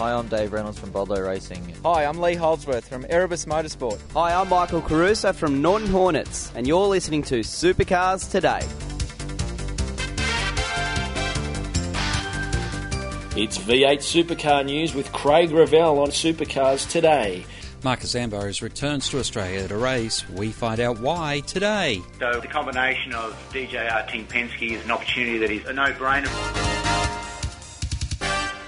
Hi, I'm Dave Reynolds from Bodlow Racing. Hi, I'm Lee Holdsworth from Erebus Motorsport. Hi, I'm Michael Caruso from Norton Hornets, and you're listening to Supercars Today. It's V8 Supercar News with Craig Ravel on Supercars Today. Marcos Ambrose returns to Australia to race. We find out why today. So the combination of DJR Team Penske is an opportunity that is a no-brainer.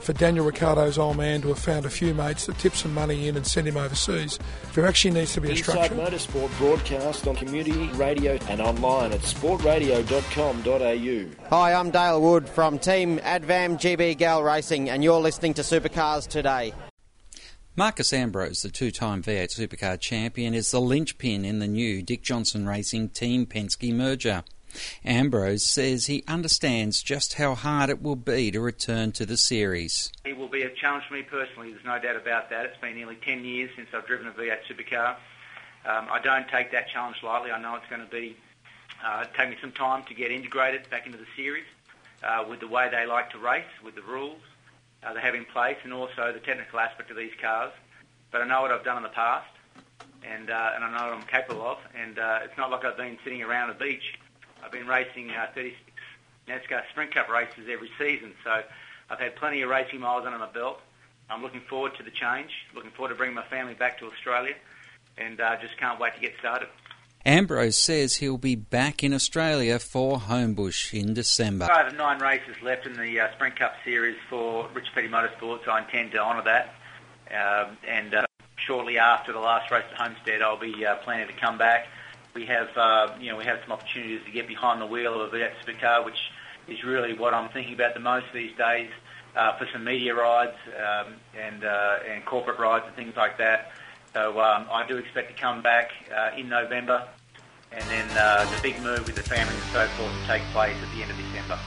for Daniel Ricciardo's old man to have found a few mates that tip some money in and send him overseas. There actually needs to be a Inside structure. Motorsport broadcast on community radio and online at sportradio.com.au. Hi, I'm Dale Wood from Team Advam GB Gal Racing, and you're listening to Supercars Today. Marcos Ambrose, the two time V8 Supercar champion, is the linchpin in the new Dick Johnson Racing Team Penske merger. Ambrose says he understands just how hard it will be to return to the series. It will be a challenge for me personally, there's no doubt about that. It's been nearly 10 years since I've driven a V8 supercar. Um, I don't take that challenge lightly. I know it's going to be uh, take me some time to get integrated back into the series uh, with the way they like to race, with the rules uh, they have in place, and also the technical aspect of these cars. But I know what I've done in the past, and uh, and I know what I'm capable of. And uh, it's not like I've been sitting around a beach. I've been racing uh, 36 NASCAR Sprint Cup races every season, so I've had plenty of racing miles under my belt. I'm looking forward to the change. Looking forward to bringing my family back to Australia, and uh, just can't wait to get started. Ambrose says he'll be back in Australia for Homebush in December. I have nine races left in the uh, Sprint Cup series for Richard Petty Motorsports. I intend to honour that, um, and uh, shortly after the last race at Homestead, I'll be uh, planning to come back. We have, uh, you know, we have some opportunities to get behind the wheel of a V8 Supercar, which is really what I'm thinking about the most these days. Uh, for some media rides um, and uh, and corporate rides and things like that. So um, I do expect to come back uh, in November, and then uh, the big move with the family and so forth to take place at the end of December.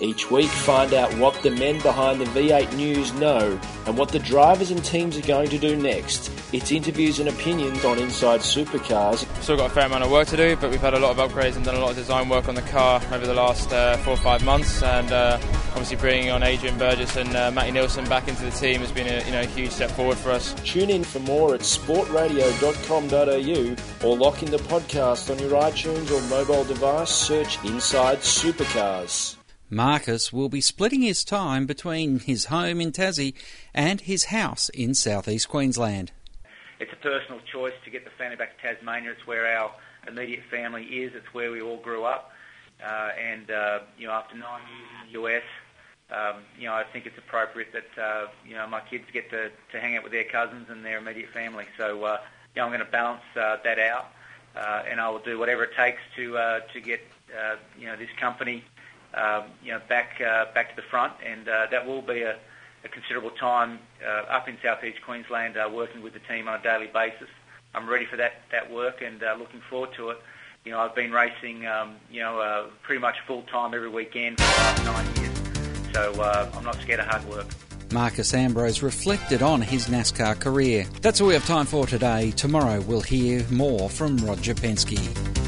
Each week, find out what the men behind the V8 News know and what the drivers and teams are going to do next. It's interviews and opinions on Inside Supercars. Still got a fair amount of work to do, but we've had a lot of upgrades and done a lot of design work on the car over the last uh, four or five months. And uh, obviously, bringing on Adrian Burgess and uh, Matty Nilsson back into the team has been a you know, huge step forward for us. Tune in for more at sportradio.com.au or lock in the podcast on your iTunes or mobile device. Search Inside Supercars. Marcos will be splitting his time between his home in Tassie and his house in southeast Queensland. It's a personal choice to get the family back to Tasmania. It's where our immediate family is. It's where we all grew up. Uh, and, uh, you know, after nine years in the US, um, you know, I think it's appropriate that, uh, you know, my kids get to, to hang out with their cousins and their immediate family. So, uh, you know, I'm going to balance uh, that out. Uh, and I will do whatever it takes to, uh, to get, uh, you know, this company um, you know, back uh, back to the front, and uh, that will be a, a considerable time uh, up in southeast Queensland, uh, working with the team on a daily basis. I'm ready for that that work and uh, looking forward to it. You know, I've been racing, um, you know, uh, pretty much full time every weekend for the last nine years, so uh, I'm not scared of hard work. Marcos Ambrose reflected on his NASCAR career. That's all we have time for today. Tomorrow we'll hear more from Roger Penske.